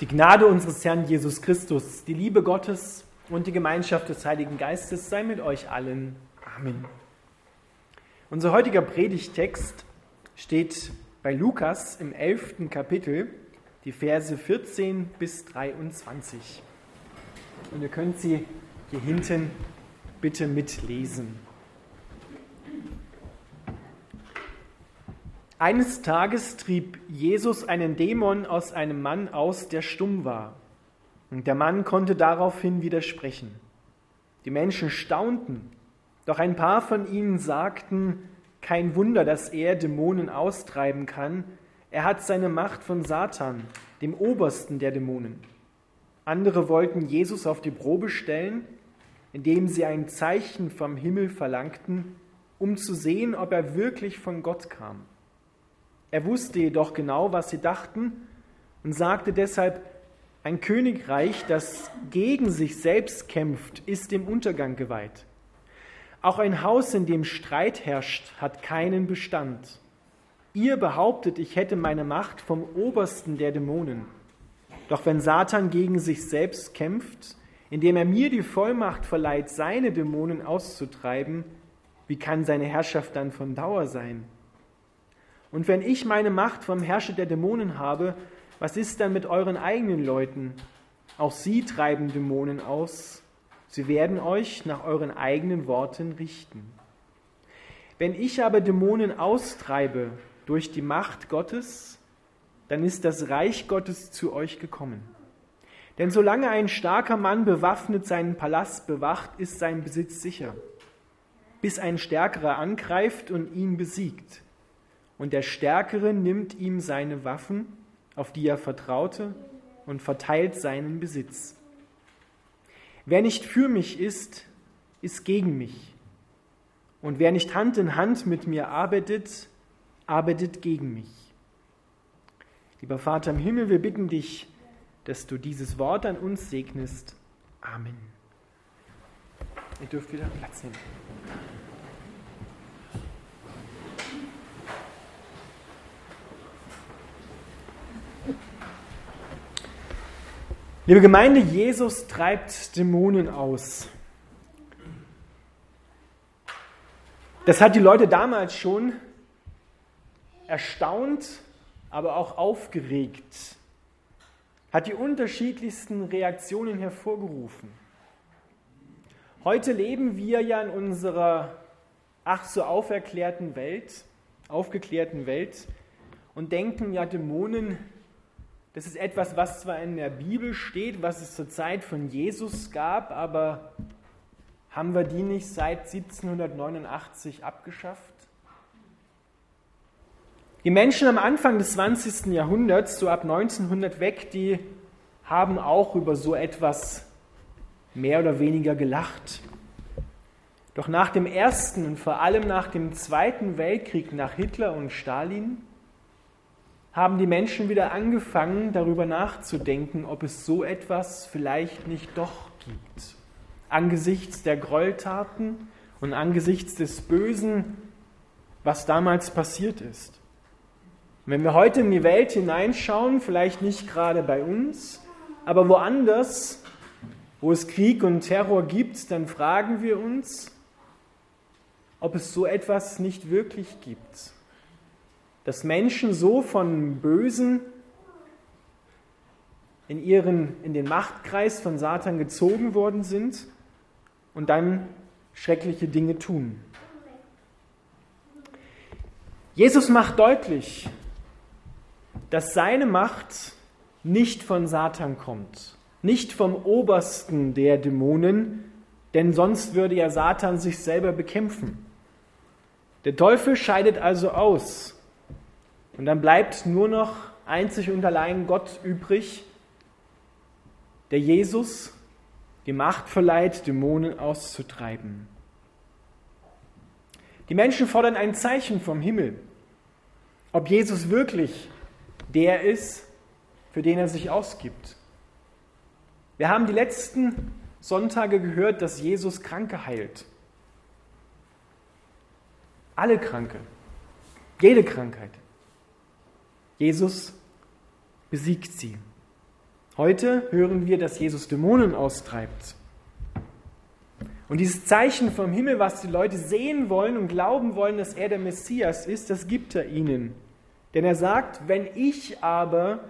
Die Gnade unseres Herrn Jesus Christus, die Liebe Gottes und die Gemeinschaft des Heiligen Geistes sei mit euch allen. Amen. Unser heutiger Predigtext steht bei Lukas im 11. Kapitel, die Verse 14 bis 23. Und ihr könnt sie hier hinten bitte mitlesen. Eines Tages trieb Jesus einen Dämon aus einem Mann aus, der stumm war. Und der Mann konnte daraufhin widersprechen. Die Menschen staunten, doch ein paar von ihnen sagten, kein Wunder, dass er Dämonen austreiben kann. Er hat seine Macht von Satan, dem obersten der Dämonen. Andere wollten Jesus auf die Probe stellen, indem sie ein Zeichen vom Himmel verlangten, um zu sehen, ob er wirklich von Gott kam. Er wusste jedoch genau, was sie dachten und sagte deshalb, ein Königreich, das gegen sich selbst kämpft, ist dem Untergang geweiht. Auch ein Haus, in dem Streit herrscht, hat keinen Bestand. Ihr behauptet, ich hätte meine Macht vom obersten der Dämonen. Doch wenn Satan gegen sich selbst kämpft, indem er mir die Vollmacht verleiht, seine Dämonen auszutreiben, wie kann seine Herrschaft dann von Dauer sein? Und wenn ich meine Macht vom Herrscher der Dämonen habe, was ist dann mit euren eigenen Leuten? Auch sie treiben Dämonen aus. Sie werden euch nach euren eigenen Worten richten. Wenn ich aber Dämonen austreibe durch die Macht Gottes, dann ist das Reich Gottes zu euch gekommen. Denn solange ein starker Mann bewaffnet seinen Palast bewacht, ist sein Besitz sicher, bis ein Stärkerer angreift und ihn besiegt und der Stärkere nimmt ihm seine Waffen, auf die er vertraute, und verteilt seinen Besitz. Wer nicht für mich ist, ist gegen mich. Und wer nicht Hand in Hand mit mir arbeitet, arbeitet gegen mich. Lieber Vater im Himmel, wir bitten dich, dass du dieses Wort an uns segnest. Amen. Ihr dürft wieder Platz nehmen. Liebe Gemeinde, Jesus treibt Dämonen aus. Das hat die Leute damals schon erstaunt, aber auch aufgeregt, hat die unterschiedlichsten Reaktionen hervorgerufen. Heute leben wir ja in unserer ach so auferklärten Welt, aufgeklärten Welt und denken ja, Dämonen das ist etwas, was zwar in der Bibel steht, was es zur Zeit von Jesus gab, aber haben wir die nicht seit 1789 abgeschafft? Die Menschen am Anfang des 20. Jahrhunderts, so ab 1900 weg, die haben auch über so etwas mehr oder weniger gelacht. Doch nach dem Ersten und vor allem nach dem Zweiten Weltkrieg, nach Hitler und Stalin, haben die Menschen wieder angefangen, darüber nachzudenken, ob es so etwas vielleicht nicht doch gibt. Angesichts der Gräueltaten und angesichts des Bösen, was damals passiert ist. wenn wir heute in die Welt hineinschauen, vielleicht nicht gerade bei uns, aber woanders, wo es Krieg und Terror gibt, dann fragen wir uns, ob es so etwas nicht wirklich gibt dass Menschen so von Bösen in, ihren, in den Machtkreis von Satan gezogen worden sind und dann schreckliche Dinge tun. Jesus macht deutlich, dass seine Macht nicht von Satan kommt, nicht vom Obersten der Dämonen, denn sonst würde ja Satan sich selber bekämpfen. Der Teufel scheidet also aus und dann bleibt nur noch einzig und allein Gott übrig, der Jesus die Macht verleiht, Dämonen auszutreiben. Die Menschen fordern ein Zeichen vom Himmel, ob Jesus wirklich der ist, für den er sich ausgibt. Wir haben die letzten Sonntage gehört, dass Jesus Kranke heilt. Alle Kranke, jede Krankheit. Jesus besiegt sie. Heute hören wir, dass Jesus Dämonen austreibt. Und dieses Zeichen vom Himmel, was die Leute sehen wollen und glauben wollen, dass er der Messias ist, das gibt er ihnen. Denn er sagt, wenn ich aber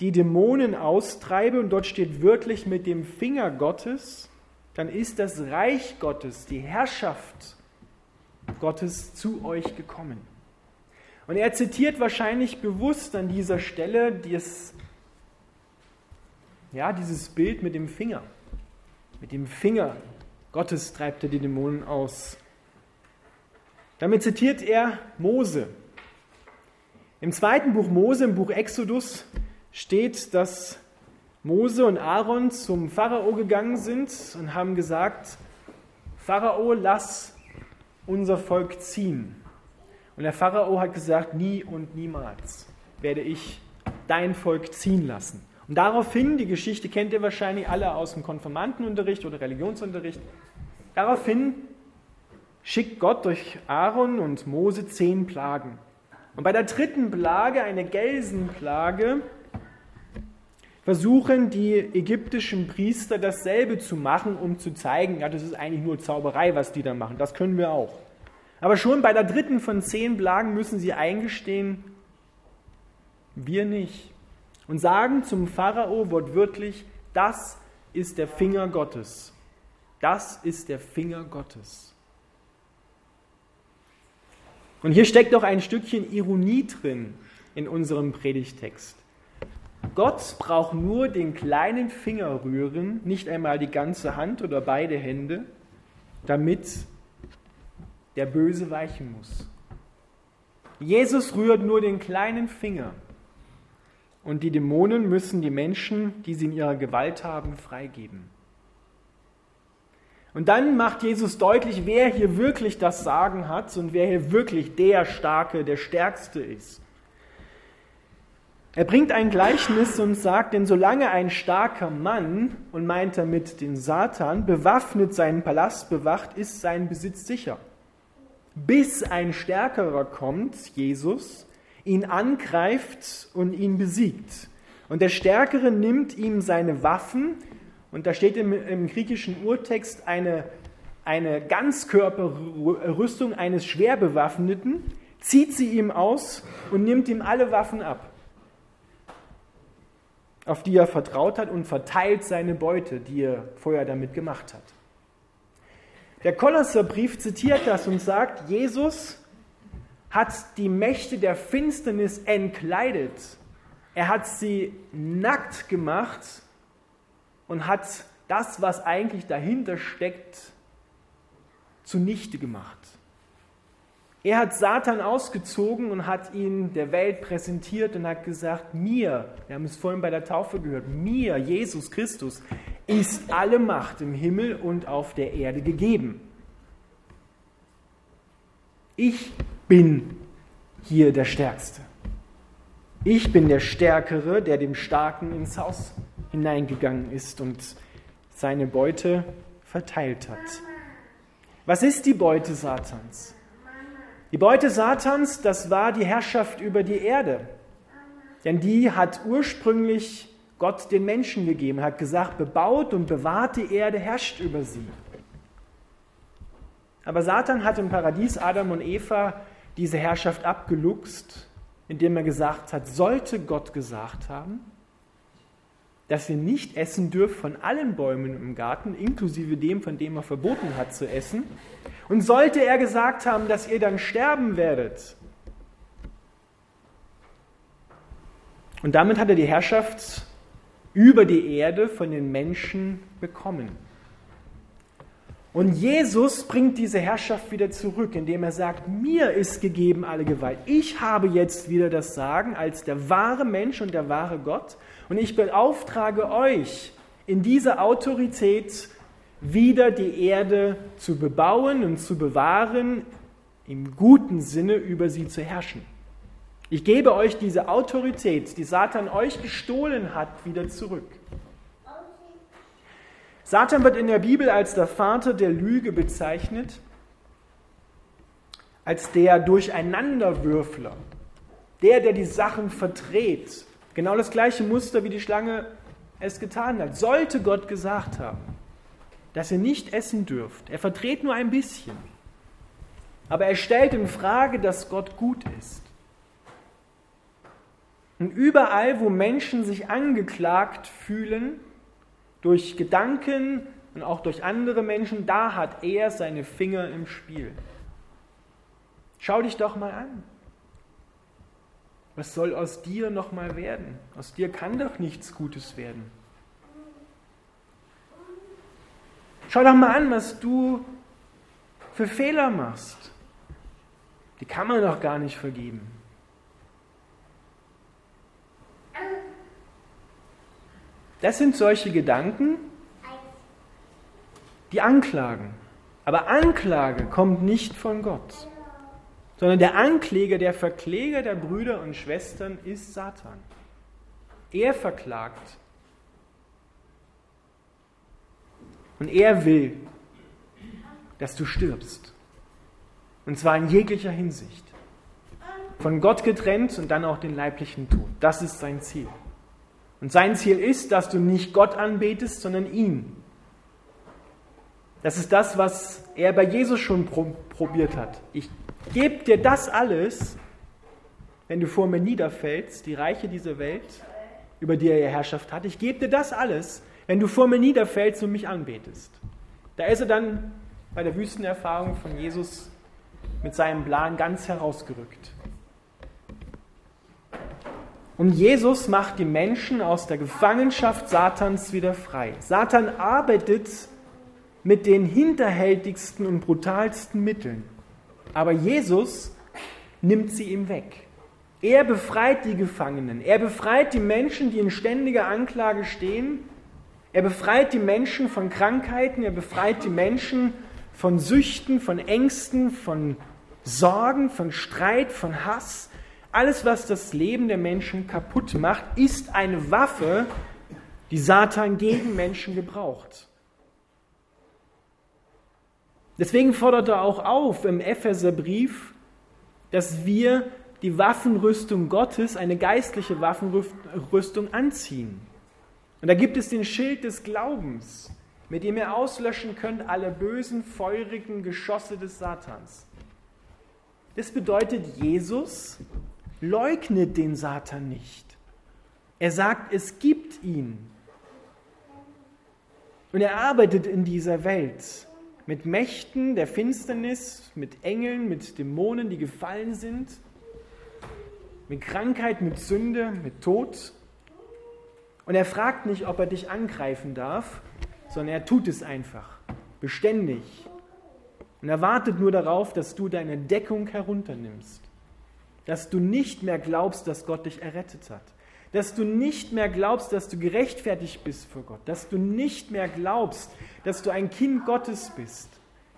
die Dämonen austreibe, und dort steht wörtlich mit dem Finger Gottes, dann ist das Reich Gottes, die Herrschaft Gottes zu euch gekommen. Und er zitiert wahrscheinlich bewusst an dieser Stelle dieses, ja, dieses Bild mit dem Finger. Mit dem Finger Gottes treibt er die Dämonen aus. Damit zitiert er Mose. Im zweiten Buch Mose, im Buch Exodus, steht, dass Mose und Aaron zum Pharao gegangen sind und haben gesagt, Pharao, lass unser Volk ziehen. Und der Pharao hat gesagt, nie und niemals werde ich dein Volk ziehen lassen. Und daraufhin, die Geschichte kennt ihr wahrscheinlich alle aus dem Konfirmandenunterricht oder Religionsunterricht, daraufhin schickt Gott durch Aaron und Mose zehn Plagen. Und bei der dritten Plage, eine Gelsenplage, versuchen die ägyptischen Priester dasselbe zu machen, um zu zeigen, ja, das ist eigentlich nur Zauberei, was die da machen. Das können wir auch. Aber schon bei der dritten von zehn Plagen müssen sie eingestehen, wir nicht. Und sagen zum Pharao wortwörtlich, das ist der Finger Gottes. Das ist der Finger Gottes. Und hier steckt doch ein Stückchen Ironie drin in unserem Predigtext. Gott braucht nur den kleinen Finger rühren, nicht einmal die ganze Hand oder beide Hände, damit der Böse weichen muss. Jesus rührt nur den kleinen Finger und die Dämonen müssen die Menschen, die sie in ihrer Gewalt haben, freigeben. Und dann macht Jesus deutlich, wer hier wirklich das Sagen hat und wer hier wirklich der Starke, der Stärkste ist. Er bringt ein Gleichnis und sagt, denn solange ein starker Mann, und meint damit den Satan, bewaffnet seinen Palast bewacht, ist sein Besitz sicher. Bis ein stärkerer kommt, Jesus, ihn angreift und ihn besiegt. Und der Stärkere nimmt ihm seine Waffen, und da steht im, im griechischen Urtext eine, eine Ganzkörperrüstung eines Schwerbewaffneten, zieht sie ihm aus und nimmt ihm alle Waffen ab, auf die er vertraut hat und verteilt seine Beute, die er vorher damit gemacht hat. Der Kolosserbrief zitiert das und sagt, Jesus hat die Mächte der Finsternis entkleidet. Er hat sie nackt gemacht und hat das, was eigentlich dahinter steckt, zunichte gemacht. Er hat Satan ausgezogen und hat ihn der Welt präsentiert und hat gesagt, mir, wir haben es vorhin bei der Taufe gehört, mir, Jesus Christus, ist alle Macht im Himmel und auf der Erde gegeben. Ich bin hier der Stärkste. Ich bin der Stärkere, der dem Starken ins Haus hineingegangen ist und seine Beute verteilt hat. Was ist die Beute Satans? Die Beute Satans, das war die Herrschaft über die Erde. Denn die hat ursprünglich Gott den Menschen gegeben, hat gesagt, bebaut und bewahrt die Erde, herrscht über sie. Aber Satan hat im Paradies Adam und Eva diese Herrschaft abgeluchst, indem er gesagt hat, sollte Gott gesagt haben, dass ihr nicht essen dürft von allen Bäumen im Garten, inklusive dem, von dem er verboten hat zu essen. Und sollte er gesagt haben, dass ihr dann sterben werdet. Und damit hat er die Herrschaft über die Erde von den Menschen bekommen. Und Jesus bringt diese Herrschaft wieder zurück, indem er sagt, mir ist gegeben alle Gewalt. Ich habe jetzt wieder das Sagen als der wahre Mensch und der wahre Gott. Und ich beauftrage euch, in dieser Autorität wieder die Erde zu bebauen und zu bewahren, im guten Sinne über sie zu herrschen. Ich gebe euch diese Autorität, die Satan euch gestohlen hat, wieder zurück. Satan wird in der Bibel als der Vater der Lüge bezeichnet, als der Durcheinanderwürfler, der, der die Sachen verdreht. Genau das gleiche Muster wie die Schlange es getan hat, sollte Gott gesagt haben, dass ihr nicht essen dürft. Er verdreht nur ein bisschen. Aber er stellt in Frage, dass Gott gut ist. Und überall, wo Menschen sich angeklagt fühlen, durch Gedanken und auch durch andere Menschen, da hat er seine Finger im Spiel. Schau dich doch mal an. Was soll aus dir noch mal werden? Aus dir kann doch nichts Gutes werden. Schau doch mal an, was du für Fehler machst. Die kann man doch gar nicht vergeben. Das sind solche Gedanken, die anklagen. Aber Anklage kommt nicht von Gott sondern der Ankläger, der Verkläger der Brüder und Schwestern ist Satan. Er verklagt und er will, dass du stirbst. Und zwar in jeglicher Hinsicht. Von Gott getrennt und dann auch den leiblichen Tod. Das ist sein Ziel. Und sein Ziel ist, dass du nicht Gott anbetest, sondern ihn. Das ist das, was er bei Jesus schon probiert hat. Ich gebe dir das alles, wenn du vor mir niederfällst, die Reiche dieser Welt, über die er Herrschaft hat. Ich gebe dir das alles, wenn du vor mir niederfällst und mich anbetest. Da ist er dann bei der Wüstenerfahrung von Jesus mit seinem Plan ganz herausgerückt. Und Jesus macht die Menschen aus der Gefangenschaft Satans wieder frei. Satan arbeitet mit den hinterhältigsten und brutalsten Mitteln. Aber Jesus nimmt sie ihm weg. Er befreit die Gefangenen. Er befreit die Menschen, die in ständiger Anklage stehen. Er befreit die Menschen von Krankheiten. Er befreit die Menschen von Süchten, von Ängsten, von Sorgen, von Streit, von Hass. Alles, was das Leben der Menschen kaputt macht, ist eine Waffe, die Satan gegen Menschen gebraucht. Deswegen fordert er auch auf im Epheserbrief, dass wir die Waffenrüstung Gottes, eine geistliche Waffenrüstung anziehen. Und da gibt es den Schild des Glaubens, mit dem ihr auslöschen könnt alle bösen, feurigen Geschosse des Satans. Das bedeutet, Jesus leugnet den Satan nicht. Er sagt, es gibt ihn. Und er arbeitet in dieser Welt mit Mächten der Finsternis, mit Engeln, mit Dämonen, die gefallen sind, mit Krankheit, mit Sünde, mit Tod. Und er fragt nicht, ob er dich angreifen darf, sondern er tut es einfach, beständig. Und er wartet nur darauf, dass du deine Deckung herunternimmst, dass du nicht mehr glaubst, dass Gott dich errettet hat dass du nicht mehr glaubst, dass du gerechtfertigt bist vor Gott, dass du nicht mehr glaubst, dass du ein Kind Gottes bist,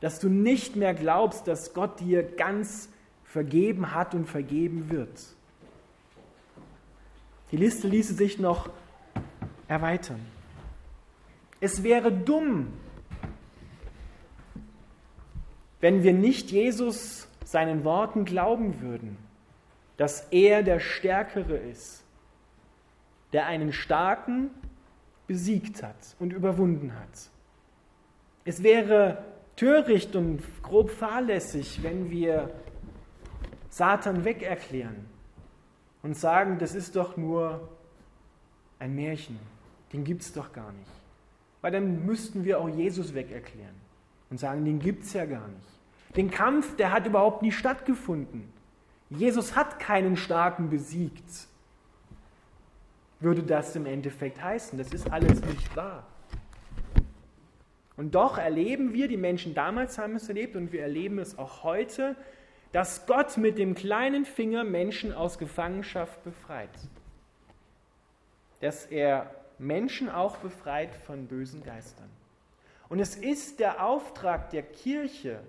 dass du nicht mehr glaubst, dass Gott dir ganz vergeben hat und vergeben wird. Die Liste ließe sich noch erweitern. Es wäre dumm, wenn wir nicht Jesus seinen Worten glauben würden, dass er der Stärkere ist der einen Starken besiegt hat und überwunden hat. Es wäre töricht und grob fahrlässig, wenn wir Satan wegerklären und sagen, das ist doch nur ein Märchen, den gibt es doch gar nicht. Weil dann müssten wir auch Jesus wegerklären und sagen, den gibt es ja gar nicht. Den Kampf, der hat überhaupt nie stattgefunden. Jesus hat keinen Starken besiegt würde das im Endeffekt heißen. Das ist alles nicht wahr. Und doch erleben wir, die Menschen damals haben es erlebt und wir erleben es auch heute, dass Gott mit dem kleinen Finger Menschen aus Gefangenschaft befreit. Dass er Menschen auch befreit von bösen Geistern. Und es ist der Auftrag der Kirche,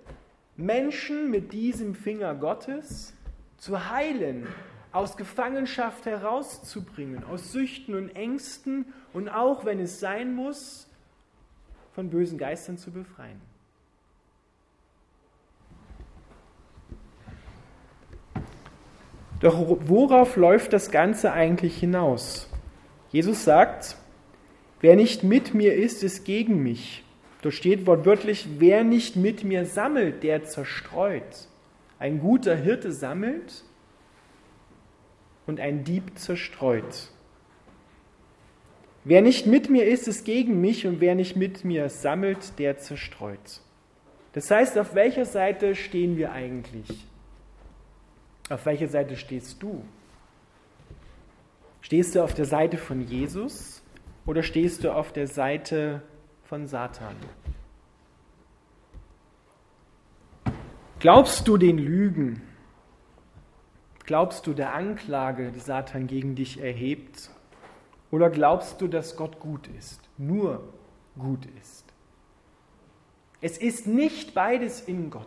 Menschen mit diesem Finger Gottes zu heilen aus Gefangenschaft herauszubringen, aus Süchten und Ängsten und auch, wenn es sein muss, von bösen Geistern zu befreien. Doch worauf läuft das Ganze eigentlich hinaus? Jesus sagt, Wer nicht mit mir ist, ist gegen mich. Dort steht wortwörtlich, wer nicht mit mir sammelt, der zerstreut. Ein guter Hirte sammelt und ein Dieb zerstreut. Wer nicht mit mir ist, ist gegen mich und wer nicht mit mir sammelt, der zerstreut. Das heißt, auf welcher Seite stehen wir eigentlich? Auf welcher Seite stehst du? Stehst du auf der Seite von Jesus oder stehst du auf der Seite von Satan? Glaubst du den Lügen? Glaubst du der Anklage, die Satan gegen dich erhebt? Oder glaubst du, dass Gott gut ist, nur gut ist? Es ist nicht beides in Gott,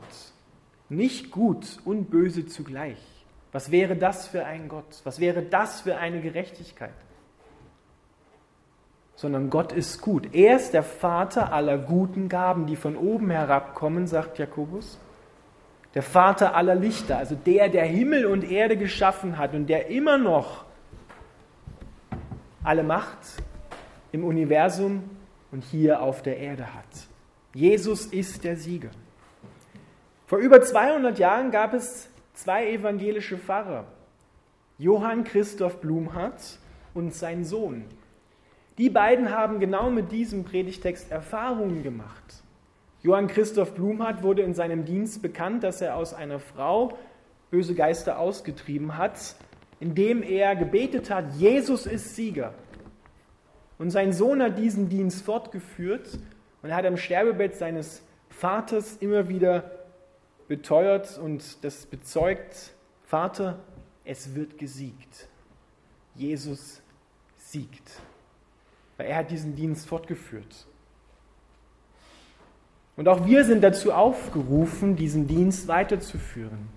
nicht gut und böse zugleich. Was wäre das für ein Gott? Was wäre das für eine Gerechtigkeit? Sondern Gott ist gut. Er ist der Vater aller guten Gaben, die von oben herabkommen, sagt Jakobus. Der Vater aller Lichter, also der, der Himmel und Erde geschaffen hat und der immer noch alle Macht im Universum und hier auf der Erde hat. Jesus ist der Sieger. Vor über 200 Jahren gab es zwei evangelische Pfarrer, Johann Christoph Blumhardt und sein Sohn. Die beiden haben genau mit diesem Predigtext Erfahrungen gemacht. Johann Christoph Blumhardt wurde in seinem Dienst bekannt, dass er aus einer Frau böse Geister ausgetrieben hat, indem er gebetet hat, Jesus ist Sieger. Und sein Sohn hat diesen Dienst fortgeführt und er hat am Sterbebett seines Vaters immer wieder beteuert und das bezeugt, Vater, es wird gesiegt. Jesus siegt. Weil er hat diesen Dienst fortgeführt. Und auch wir sind dazu aufgerufen, diesen Dienst weiterzuführen.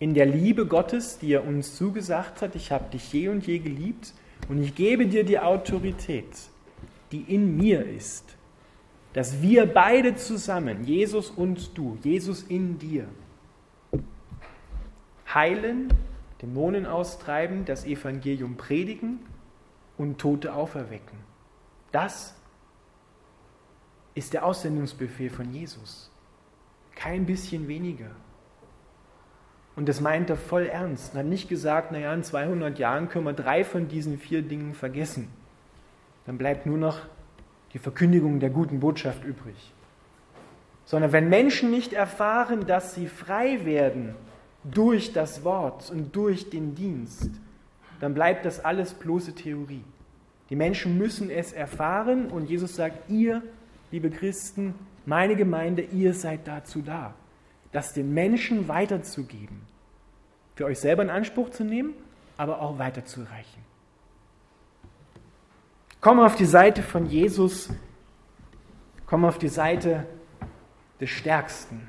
In der Liebe Gottes, die er uns zugesagt hat, ich habe dich je und je geliebt und ich gebe dir die Autorität, die in mir ist, dass wir beide zusammen, Jesus und du, Jesus in dir, heilen, Dämonen austreiben, das Evangelium predigen und Tote auferwecken. Das ist der Aussendungsbefehl von Jesus. Kein bisschen weniger. Und das meint er voll ernst. Er hat nicht gesagt, naja, in 200 Jahren können wir drei von diesen vier Dingen vergessen. Dann bleibt nur noch die Verkündigung der guten Botschaft übrig. Sondern wenn Menschen nicht erfahren, dass sie frei werden durch das Wort und durch den Dienst, dann bleibt das alles bloße Theorie. Die Menschen müssen es erfahren und Jesus sagt, ihr, liebe Christen, meine Gemeinde, ihr seid dazu da, das den Menschen weiterzugeben, für euch selber in Anspruch zu nehmen, aber auch weiterzureichen. Komm auf die Seite von Jesus, komm auf die Seite des Stärksten.